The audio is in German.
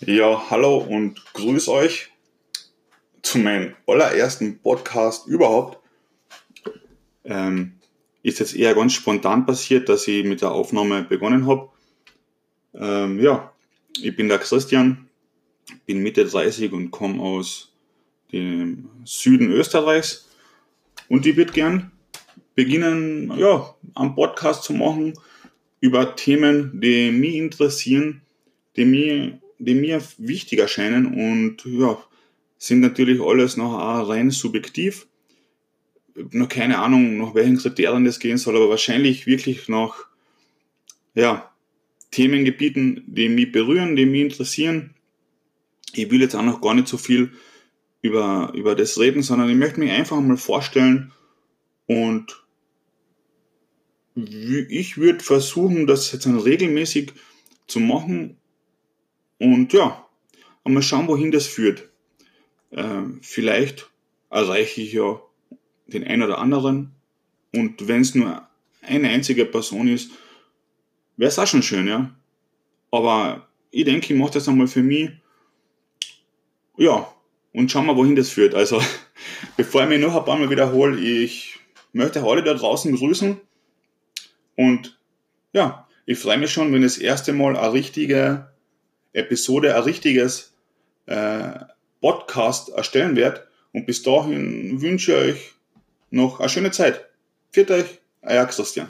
Ja, hallo und grüß euch zu meinem allerersten Podcast überhaupt. Ähm, ist jetzt eher ganz spontan passiert, dass ich mit der Aufnahme begonnen habe. Ähm, ja, ich bin der Christian, bin Mitte 30 und komme aus dem Süden Österreichs. Und ich würde gern beginnen, ja, einen Podcast zu machen über Themen, die mich interessieren, die mir die mir wichtig erscheinen und ja, sind natürlich alles noch rein subjektiv. Noch keine Ahnung, nach welchen Kriterien das gehen soll, aber wahrscheinlich wirklich nach ja, Themengebieten, die mich berühren, die mich interessieren. Ich will jetzt auch noch gar nicht so viel über, über das reden, sondern ich möchte mich einfach mal vorstellen und ich würde versuchen, das jetzt regelmäßig zu machen und ja, mal schauen, wohin das führt. Ähm, vielleicht erreiche ich ja den einen oder anderen. Und wenn es nur eine einzige Person ist, wäre es auch schon schön, ja. Aber ich denke, ich mache das einmal für mich. Ja, und schauen wir, wohin das führt. Also, bevor ich mich noch ein paar Mal wiederhole, ich möchte alle da draußen grüßen. Und ja, ich freue mich schon, wenn das erste Mal eine richtige Episode ein richtiges äh, Podcast erstellen werde. Und bis dahin wünsche ich euch noch eine schöne Zeit. Viert euch, euer Christian.